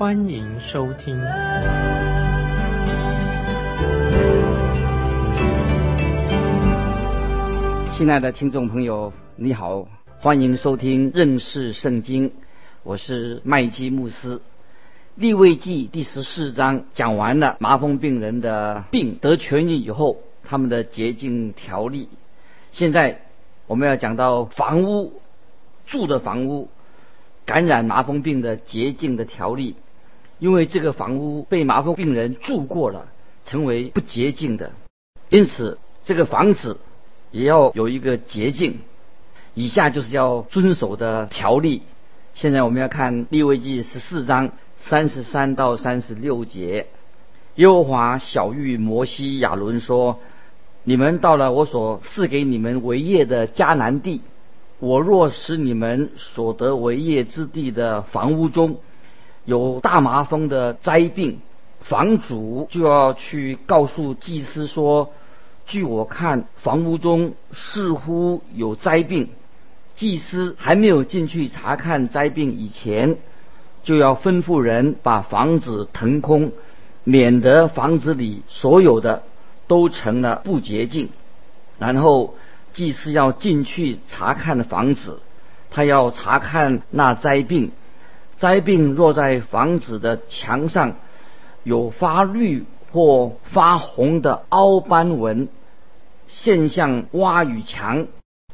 欢迎收听。亲爱的听众朋友，你好，欢迎收听认识圣经，我是麦基牧师。立位记第十四章讲完了麻风病人的病得痊愈以后。他们的洁净条例。现在我们要讲到房屋住的房屋感染麻风病的洁净的条例，因为这个房屋被麻风病人住过了，成为不洁净的，因此这个房子也要有一个洁净。以下就是要遵守的条例。现在我们要看利未记十四章三十三到三十六节。耶和华小玉摩西亚伦说。你们到了我所赐给你们为业的迦南地，我若使你们所得为业之地的房屋中有大麻风的灾病，房主就要去告诉祭司说：据我看，房屋中似乎有灾病。祭司还没有进去查看灾病以前，就要吩咐人把房子腾空，免得房子里所有的。都成了不洁净，然后祭司要进去查看房子，他要查看那灾病，灾病若在房子的墙上有发绿或发红的凹斑纹，现象挖与墙，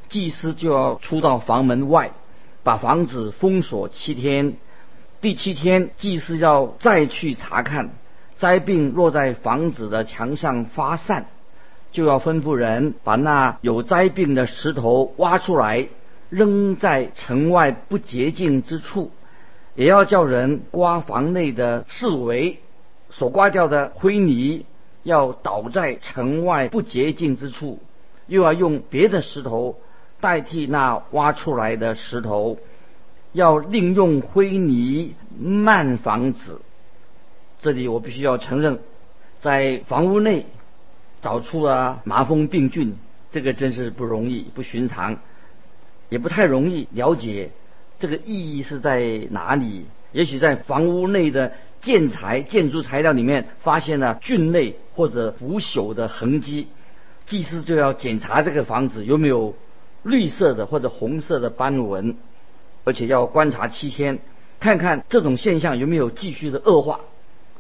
祭司就要出到房门外，把房子封锁七天，第七天祭司要再去查看。灾病若在房子的墙上发散，就要吩咐人把那有灾病的石头挖出来，扔在城外不洁净之处；也要叫人刮房内的四围，所刮掉的灰泥要倒在城外不洁净之处；又要用别的石头代替那挖出来的石头，要另用灰泥漫房子。这里我必须要承认，在房屋内找出了麻风病菌，这个真是不容易、不寻常，也不太容易了解这个意义是在哪里。也许在房屋内的建材、建筑材料里面发现了菌类或者腐朽的痕迹，祭司就要检查这个房子有没有绿色的或者红色的斑纹，而且要观察七天，看看这种现象有没有继续的恶化。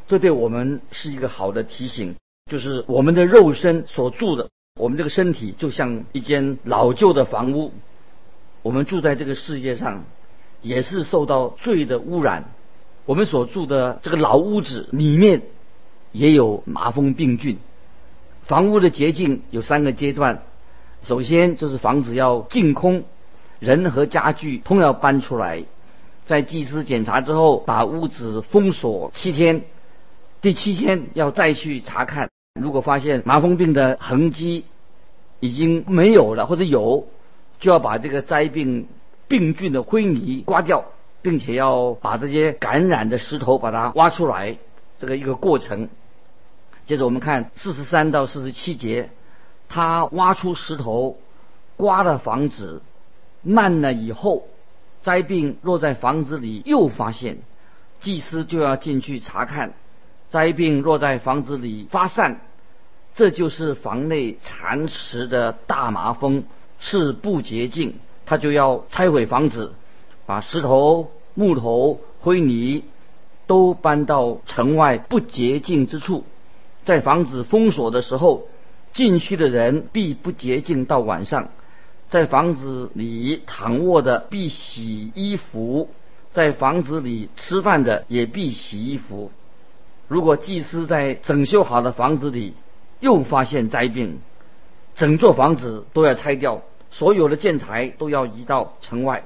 这对我们是一个好的提醒，就是我们的肉身所住的，我们这个身体就像一间老旧的房屋，我们住在这个世界上，也是受到罪的污染。我们所住的这个老屋子里面也有麻风病菌。房屋的洁净有三个阶段，首先就是房子要净空，人和家具通要搬出来，在祭司检查之后，把屋子封锁七天。第七天要再去查看，如果发现麻风病的痕迹已经没有了或者有，就要把这个灾病病菌的灰泥刮掉，并且要把这些感染的石头把它挖出来，这个一个过程。接着我们看四十三到四十七节，他挖出石头，刮了房子，慢了以后，灾病落在房子里又发现，祭司就要进去查看。灾病落在房子里发散，这就是房内蚕食的大麻风，是不洁净，他就要拆毁房子，把石头、木头、灰泥都搬到城外不洁净之处。在房子封锁的时候，进去的人必不洁净到晚上。在房子里躺卧的必洗衣服，在房子里吃饭的也必洗衣服。如果祭司在整修好的房子里又发现灾病，整座房子都要拆掉，所有的建材都要移到城外。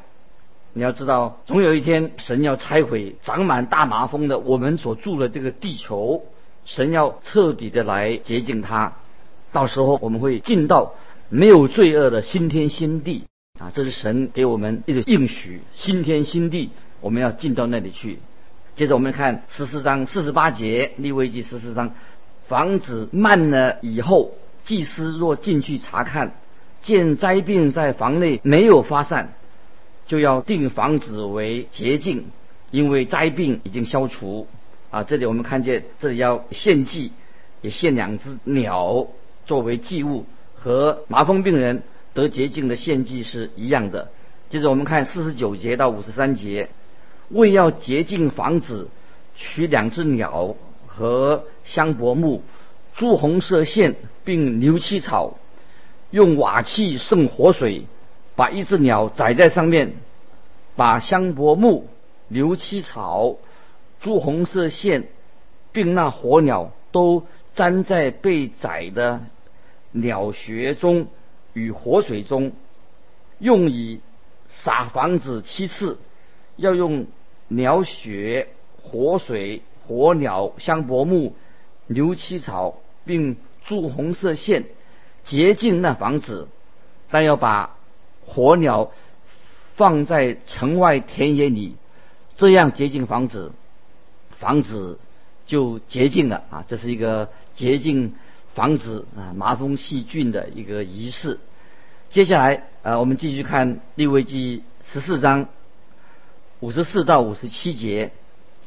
你要知道，总有一天神要拆毁长满大麻风的我们所住的这个地球，神要彻底的来洁净它。到时候我们会进到没有罪恶的新天新地啊！这是神给我们一个应许，新天新地，我们要进到那里去。接着我们看十四章四十八节，利未记十四章，房子慢了以后，祭司若进去查看，见灾病在房内没有发散。就要定房子为洁净，因为灾病已经消除。啊，这里我们看见，这里要献祭，也献两只鸟作为祭物，和麻风病人得洁净的献祭是一样的。接着我们看四十九节到五十三节，为要洁净房子，取两只鸟和香柏木、朱红色线，并牛膝草，用瓦器盛活水。把一只鸟宰在上面，把香柏木、牛膝草、朱红色线，并那火鸟都粘在被宰的鸟穴中与活水中，用以撒房子七次，要用鸟血、活水、火鸟、香柏木、牛膝草，并朱红色线洁净那房子，但要把。火鸟放在城外田野里，这样洁净房子，房子就洁净了啊！这是一个洁净房子啊麻风细菌的一个仪式。接下来呃，我们继续看利未记十四章五十四到五十七节，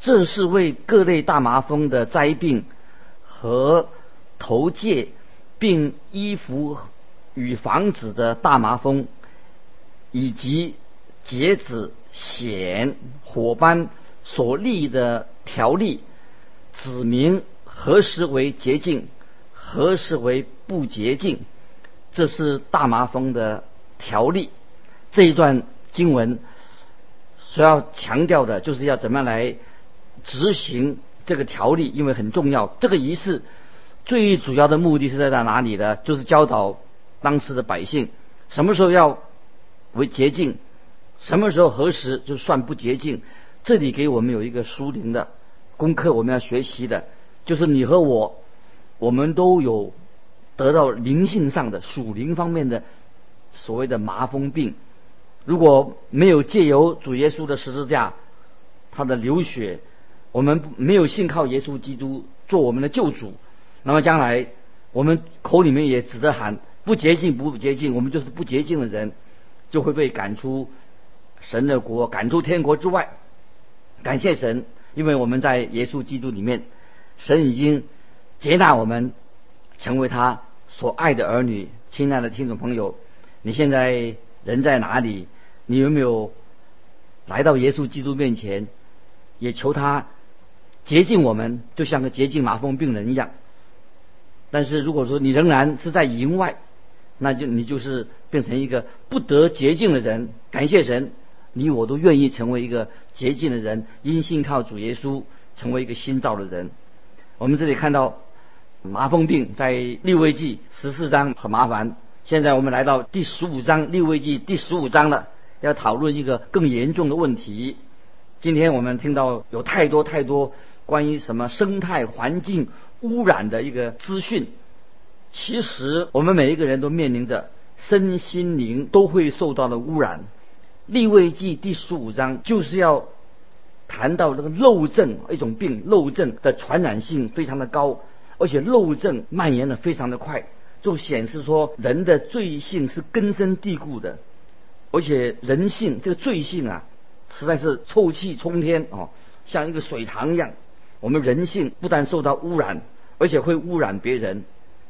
这是为各类大麻风的灾病和头戒，并衣服与房子的大麻风。以及截止显火斑所立的条例，指明何时为洁净，何时为不洁净，这是大麻风的条例。这一段经文所要强调的就是要怎么样来执行这个条例，因为很重要。这个仪式最主要的目的是在哪里呢？就是教导当时的百姓什么时候要。为洁净，什么时候何时就算不洁净？这里给我们有一个书灵的功课，我们要学习的，就是你和我，我们都有得到灵性上的属灵方面的所谓的麻风病。如果没有借由主耶稣的十字架，他的流血，我们没有信靠耶稣基督做我们的救主，那么将来我们口里面也只得喊不洁净，不洁净，我们就是不洁净的人。就会被赶出神的国，赶出天国之外。感谢神，因为我们在耶稣基督里面，神已经接纳我们，成为他所爱的儿女。亲爱的听众朋友，你现在人在哪里？你有没有来到耶稣基督面前，也求他洁净我们，就像个洁净麻风病人一样？但是如果说你仍然是在营外，那就你就是变成一个不得洁净的人。感谢神，你我都愿意成为一个洁净的人，因信靠主耶稣，成为一个新造的人。我们这里看到麻风病在六位记十四章很麻烦。现在我们来到第十五章六位记第十五章了，要讨论一个更严重的问题。今天我们听到有太多太多关于什么生态环境污染的一个资讯。其实我们每一个人都面临着身心灵都会受到的污染。立位记第十五章就是要谈到这个漏症一种病，漏症的传染性非常的高，而且漏症蔓延的非常的快，就显示说人的罪性是根深蒂固的，而且人性这个罪性啊，实在是臭气冲天哦，像一个水塘一样。我们人性不但受到污染，而且会污染别人。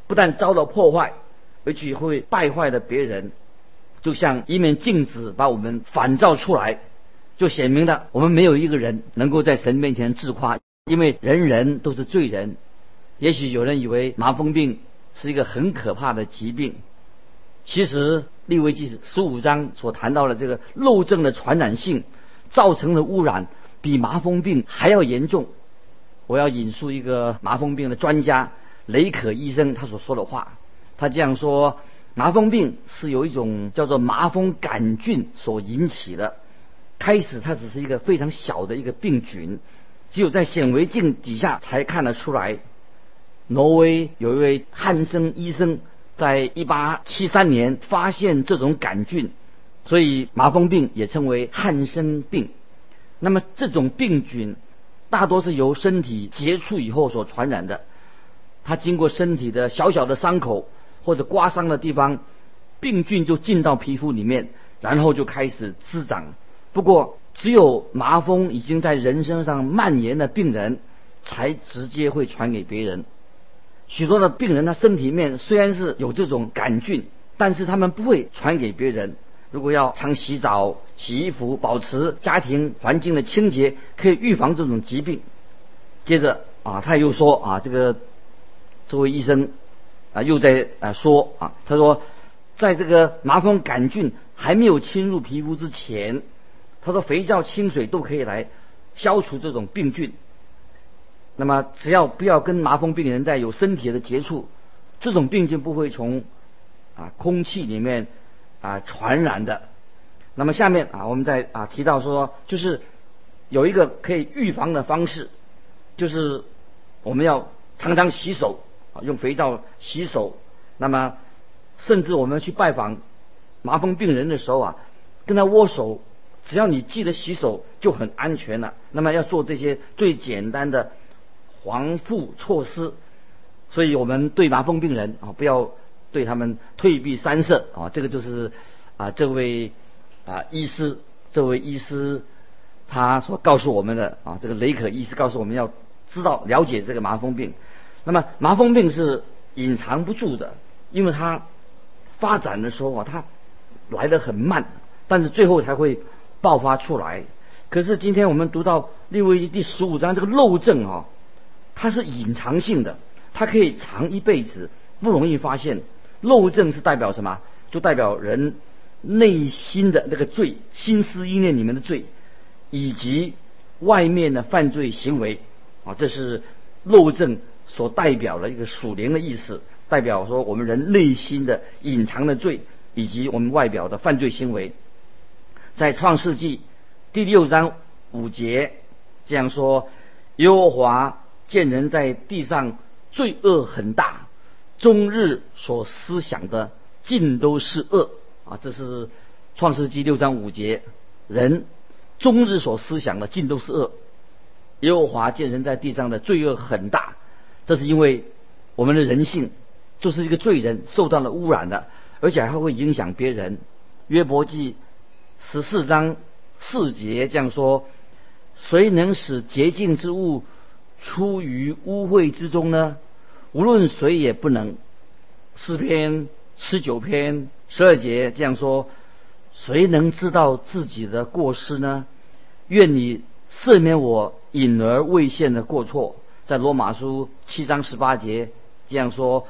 不但遭到破坏，而且会败坏了别人，就像一面镜子把我们反照出来，就显明了我们没有一个人能够在神面前自夸，因为人人都是罪人。也许有人以为麻风病是一个很可怕的疾病，其实利未记十五章所谈到的这个漏症的传染性造成的污染，比麻风病还要严重。我要引述一个麻风病的专家。雷可医生他所说的话，他这样说：麻风病是由一种叫做麻风杆菌所引起的。开始它只是一个非常小的一个病菌，只有在显微镜底下才看得出来。挪威有一位汉生医生，在一八七三年发现这种杆菌，所以麻风病也称为汉生病。那么这种病菌大多是由身体接触以后所传染的，它经过身体的小小的伤口或者刮伤的地方，病菌就进到皮肤里面，然后就开始滋长。不过，只有麻风已经在人身上蔓延的病人，才直接会传给别人。许多的病人，他身体里面虽然是有这种杆菌，但是他们不会传给别人。如果要常洗澡、洗衣服，保持家庭环境的清洁，可以预防这种疾病。接着啊，他又说啊，这个这位医生啊又在啊说啊，他说，在这个麻风杆菌还没有侵入皮肤之前，他说肥皂、清水都可以来消除这种病菌。那么只要不要跟麻风病人在有身体的接触，这种病菌不会从啊空气里面啊传染的。那么下面啊我们再啊提到说，就是有一个可以预防的方式，就是我们要常常洗手啊，用肥皂洗手。那么甚至我们去拜访麻风病人的时候啊，跟他握手，只要你记得洗手就很安全了。那么要做这些最简单的。防护措施，所以我们对麻风病人啊，不要对他们退避三舍啊。这个就是啊，这位啊医师，这位医师他所告诉我们的啊，这个雷可医师告诉我们要知道了解这个麻风病。那么麻风病是隐藏不住的，因为它发展的时候啊，它来得很慢，但是最后才会爆发出来。可是今天我们读到利未记第十五章这个漏症啊。它是隐藏性的，它可以藏一辈子，不容易发现。漏症是代表什么？就代表人内心的那个罪、心思意念里面的罪，以及外面的犯罪行为啊，这是漏症所代表的一个属灵的意思，代表说我们人内心的隐藏的罪，以及我们外表的犯罪行为。在创世纪第六章五节这样说：耶和华。见人在地上罪恶很大，终日所思想的尽都是恶啊！这是创世纪六章五节，人终日所思想的尽都是恶。耶和华见人在地上的罪恶很大，这是因为我们的人性就是一个罪人，受到了污染的，而且还会影响别人。约伯记十四章四节这样说：谁能使洁净之物？出于污秽之中呢，无论谁也不能。诗篇十九篇十二节这样说：谁能知道自己的过失呢？愿你赦免我隐而未现的过错。在罗马书七章十八节这样说：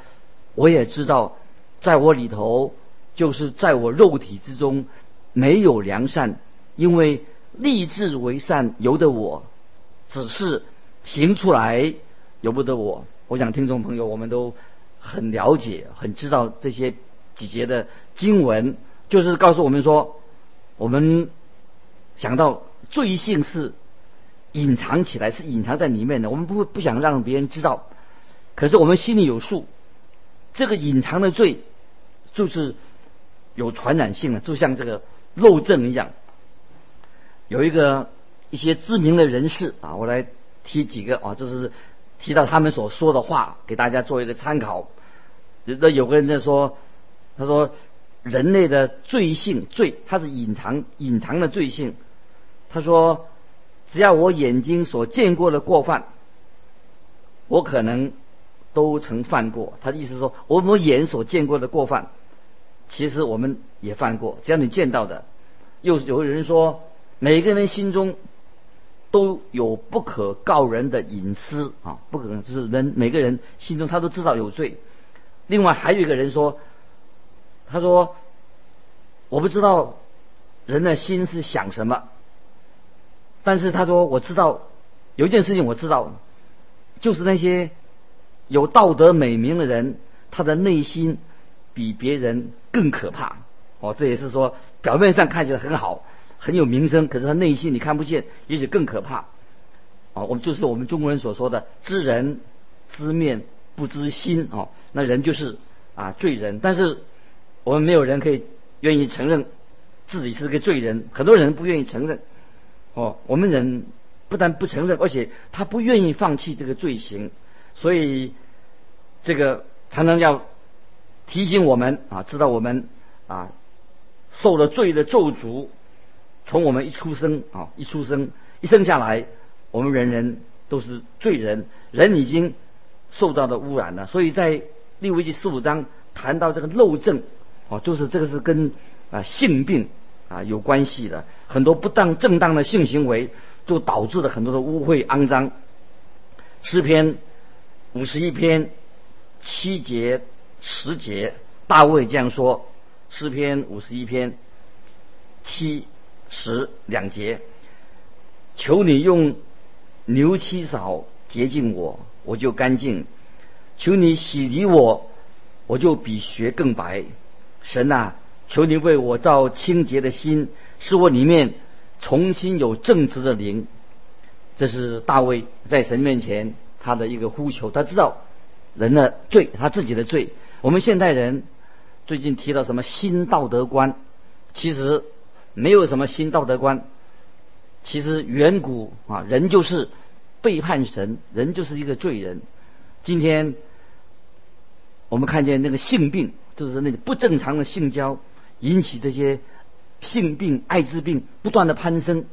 我也知道，在我里头，就是在我肉体之中，没有良善，因为立志为善由得我，只是。行出来由不得我。我想听众朋友，我们都很了解、很知道这些几节的经文，就是告诉我们说，我们想到罪性是隐藏起来，是隐藏在里面的，我们不会不想让别人知道。可是我们心里有数，这个隐藏的罪就是有传染性的，就像这个漏症一样。有一个一些知名的人士啊，我来。提几个啊，就是提到他们所说的话，给大家做一个参考。那有个人在说，他说人类的罪性罪，它是隐藏隐藏的罪性。他说，只要我眼睛所见过的过犯，我可能都曾犯过。他的意思说，我们眼所见过的过犯，其实我们也犯过。只要你见到的，又有人说，每个人心中。都有不可告人的隐私啊，不可能就是人每个人心中他都知道有罪。另外还有一个人说，他说我不知道人的心是想什么，但是他说我知道有一件事情我知道，就是那些有道德美名的人，他的内心比别人更可怕。哦，这也是说表面上看起来很好。很有名声，可是他内心你看不见，也许更可怕。啊，我们就是我们中国人所说的“知人知面不知心”哦，那人就是啊罪人。但是我们没有人可以愿意承认自己是个罪人，很多人不愿意承认。哦，我们人不但不承认，而且他不愿意放弃这个罪行，所以这个常常要提醒我们啊，知道我们啊受了罪的咒诅，从我们一出生啊一出生一生下来。我们人人都是罪人，人已经受到了污染了。所以在利未记十五章谈到这个漏症，哦，就是这个是跟啊性病啊有关系的，很多不当正当的性行为就导致了很多的污秽肮脏。诗篇五十一篇七节十节，大卫这样说：诗篇五十一篇七十两节，求你用。牛七嫂洁净我，我就干净；求你洗涤我，我就比雪更白。神啊，求你为我造清洁的心，使我里面重新有正直的灵。这是大卫在神面前他的一个呼求。他知道人的罪，他自己的罪。我们现代人最近提到什么新道德观？其实没有什么新道德观。其实远古啊，人就是背叛神，人就是一个罪人。今天我们看见那个性病，就是那个不正常的性交，引起这些性病、艾滋病不断的攀升，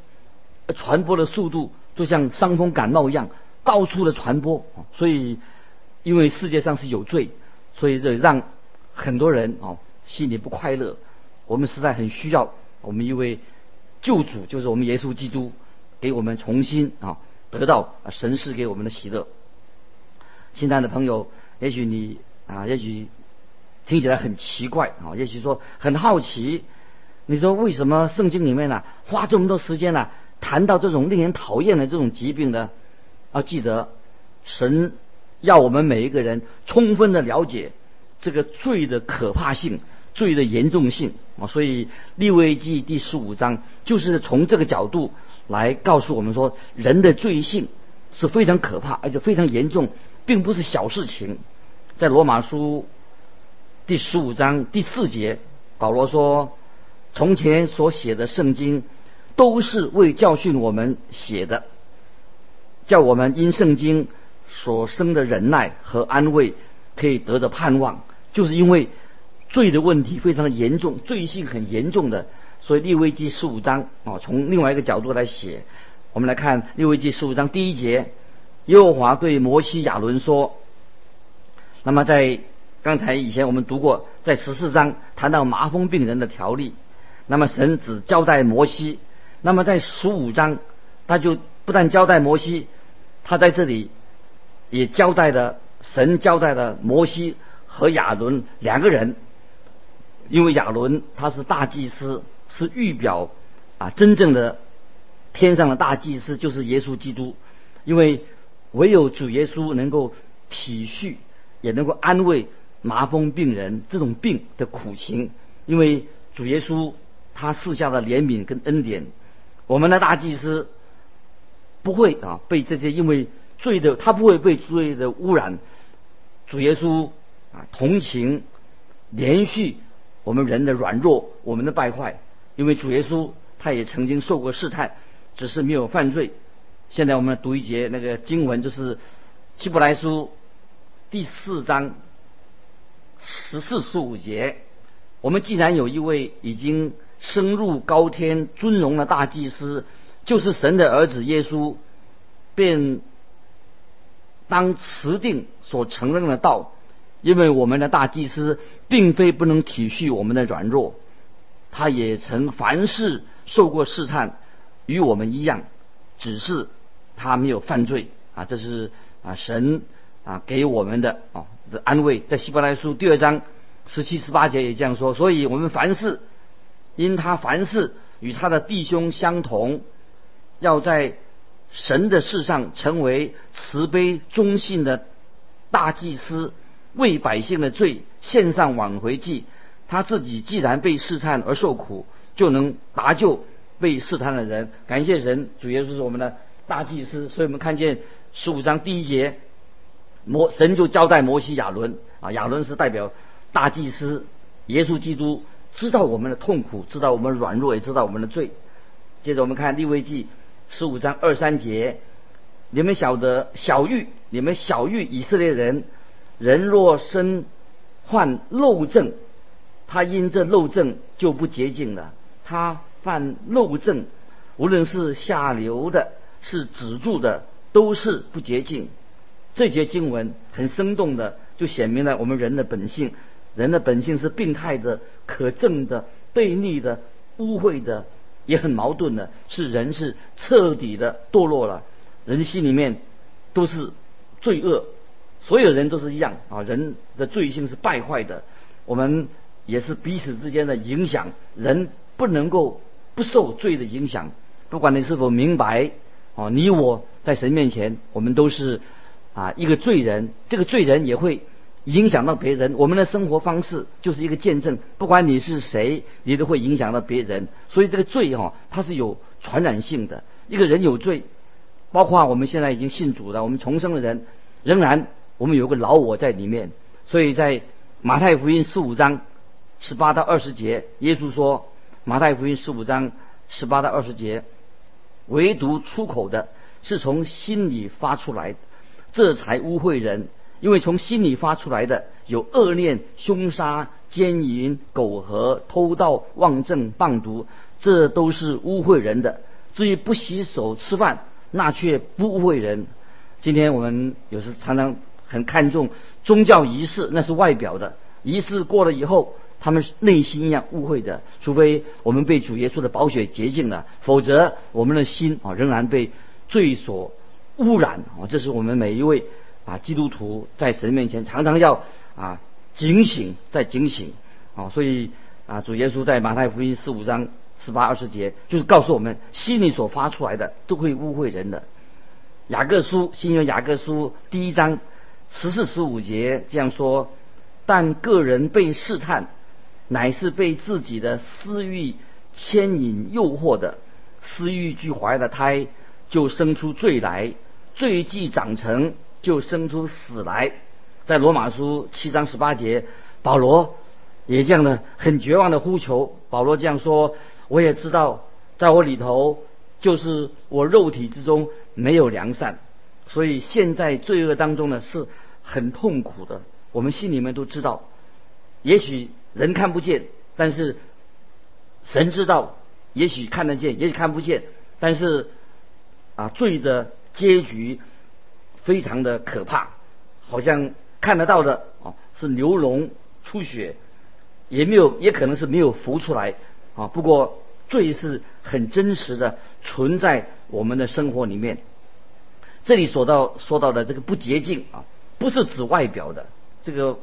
传播的速度就像伤风感冒一样，到处的传播。所以，因为世界上是有罪，所以这让很多人哦心里不快乐。我们实在很需要我们一位。救主就是我们耶稣基督，给我们重新啊得到神赐给我们的喜乐。亲爱的朋友，也许你啊，也许听起来很奇怪啊，也许说很好奇，你说为什么圣经里面呢花这么多时间呢谈到这种令人讨厌的这种疾病呢？要记得，神要我们每一个人充分的了解这个罪的可怕性。罪的严重性啊，所以利未记第十五章就是从这个角度来告诉我们说，人的罪性是非常可怕，而且非常严重，并不是小事情。在罗马书第十五章第四节，保罗说：“从前所写的圣经，都是为教训我们写的，叫我们因圣经所生的忍耐和安慰，可以得着盼望。”就是因为。罪的问题非常的严重，罪性很严重的，所以利未记十五章啊，从另外一个角度来写。我们来看利未记十五章第一节，耶和华对摩西亚伦说：“那么在刚才以前我们读过，在十四章谈到麻风病人的条例，那么神只交代摩西，那么在十五章他就不但交代摩西，他在这里也交代了神交代了摩西和亚伦两个人。”因为亚伦他是大祭司，是预表啊真正的天上的大祭司就是耶稣基督。因为唯有主耶稣能够体恤，也能够安慰麻风病人这种病的苦情。因为主耶稣他赐下的怜悯跟恩典，我们的大祭司不会啊被这些因为罪的他不会被罪的污染。主耶稣啊同情连续。我们人的软弱，我们的败坏，因为主耶稣他也曾经受过试探，只是没有犯罪。现在我们读一节那个经文，就是希伯来书第四章十四十五节。我们既然有一位已经升入高天尊荣的大祭司，就是神的儿子耶稣，便当持定所承认的道。因为我们的大祭司并非不能体恤我们的软弱，他也曾凡事受过试探，与我们一样，只是他没有犯罪啊！这是啊神啊给我们的啊的安慰，在希伯来书第二章十七十八节也这样说。所以我们凡事因他凡事与他的弟兄相同，要在神的世上成为慈悲忠信的大祭司。为百姓的罪献上挽回祭，他自己既然被试探而受苦，就能搭救被试探的人。感谢神，主耶稣是我们的大祭司，所以我们看见十五章第一节，摩神就交代摩西亚伦啊，亚伦是代表大祭司，耶稣基督知道我们的痛苦，知道我们软弱，也知道我们的罪。接着我们看利未记十五章二三节，你们晓得小玉，你们小玉以色列人，人若生患漏症，他因这漏症就不洁净了。他犯漏症，无论是下流的，是止住的，都是不洁净。这节经文很生动的，就显明了我们人的本性。人的本性是病态的、可憎的、悖逆的、污秽的。也很矛盾的是，人是彻底的堕落了，人心里面都是罪恶，所有人都是一样啊，人的罪性是败坏的，我们也是彼此之间的影响，人不能够不受罪的影响，不管你是否明白哦，你我在神面前，我们都是啊一个罪人，这个罪人也会。影响到别人，我们的生活方式就是一个见证。不管你是谁，你都会影响到别人。所以这个罪哈，它是有传染性的。一个人有罪，包括我们现在已经信主了，我们重生的人，仍然我们有个老我在里面。所以在马太福音十五章十八到二十节，耶稣说：马太福音十五章十八到二十节，唯独出口的是从心里发出来，这才污秽人。因为从心里发出来的有恶念、凶杀、奸淫、苟合、偷盗、妄政、谤毒，这都是污秽人的。至于不洗手吃饭，那却不污秽人。今天我们有时常常很看重宗教仪式，那是外表的仪式过了以后，他们内心一样误会的。除非我们被主耶稣的宝血洁净了，否则我们的心啊仍然被罪所污染啊。这是我们每一位。啊，基督徒在神面前常常要啊警醒，在警醒啊，所以啊，主耶稣在马太福音十五章十八二十节，就是告诉我们，心里所发出来的都会误会人的。雅各书新约雅各书第一章十四十五节这样说：但个人被试探，乃是被自己的私欲牵引诱惑的，私欲俱怀的胎，就生出罪来，罪既长成。就生出死来，在罗马书七章十八节，保罗也这样的很绝望的呼求。保罗这样说：“我也知道，在我里头，就是我肉体之中没有良善，所以现在罪恶当中呢是很痛苦的。我们心里面都知道，也许人看不见，但是神知道；也许看得见，也许看不见，但是啊，罪的结局。”非常的可怕，好像看得到的啊是流脓出血，也没有也可能是没有浮出来啊。不过罪是很真实的存在我们的生活里面。这里所到说到的这个不洁净啊，不是指外表的这个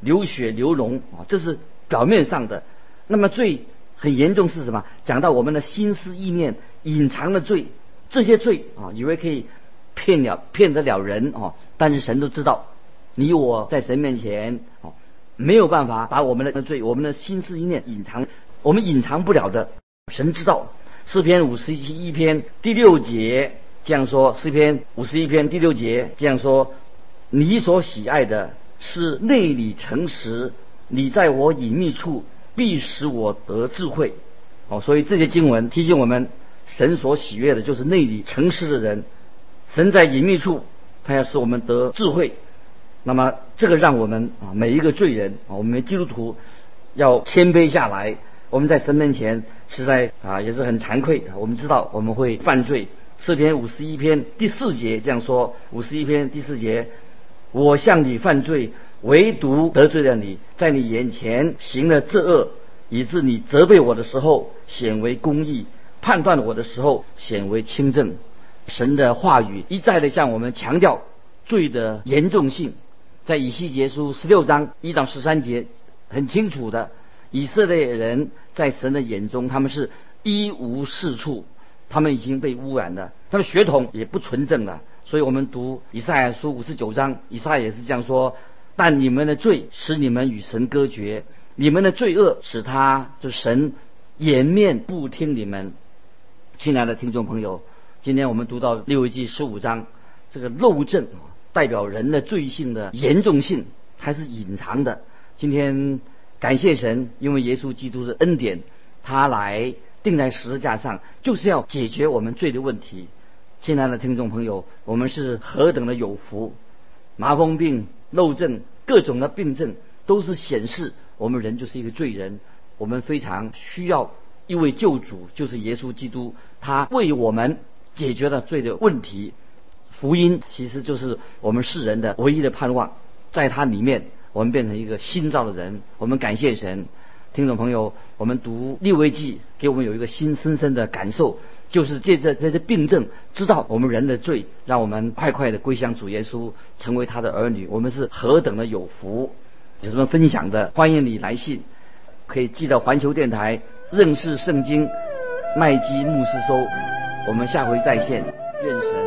流血流脓啊，这是表面上的。那么罪很严重是什么？讲到我们的心思意念隐藏的罪，这些罪啊，以为可以。骗了骗得了人啊，但是神都知道，你我在神面前啊，没有办法把我们的罪、我们的心思意念隐藏，我们隐藏不了的。神知道。诗篇五十一篇第六节这样说：诗篇五十一篇第六节这样说，你所喜爱的是内里诚实，你在我隐秘处必使我得智慧。哦，所以这些经文提醒我们，神所喜悦的就是内里诚实的人。神在隐秘处，他要使我们得智慧。那么，这个让我们啊，每一个罪人啊，我们基督徒要谦卑下来。我们在神面前实在啊，也是很惭愧。我们知道我们会犯罪。诗篇五十一篇第四节这样说：五十一篇第四节，我向你犯罪，唯独得罪了你，在你眼前行了这恶，以致你责备我的时候显为公义，判断我的时候显为清正。神的话语一再的向我们强调罪的严重性，在以西结书十六章一到十三节很清楚的，以色列人在神的眼中他们是一无是处，他们已经被污染了，他们血统也不纯正了。所以我们读以赛亚书五十九章，以赛亚也是这样说：但你们的罪使你们与神隔绝，你们的罪恶使他就神颜面不听你们。亲爱的听众朋友，今天我们读到六位记十五章，这个漏症代表人的罪性的严重性，还是隐藏的。今天感谢神，因为耶稣基督是恩典，他来钉在十字架上，就是要解决我们罪的问题。亲爱的听众朋友，我们是何等的有福！麻风病、漏症、各种的病症，都是显示我们人就是一个罪人，我们非常需要。一位救主就是耶稣基督，他为我们解决了罪的问题。福音其实就是我们世人的唯一的盼望，在它里面，我们变成一个新造的人。我们感谢神，听众朋友，我们读利未记，给我们有一个新深深的感受，就是借着这些病症，知道我们人的罪，让我们快快的归向主耶稣，成为他的儿女。我们是何等的有福！有什么分享的，欢迎你来信，可以寄到环球电台。认识圣经，麦基牧师收。我们下回再见，愿神。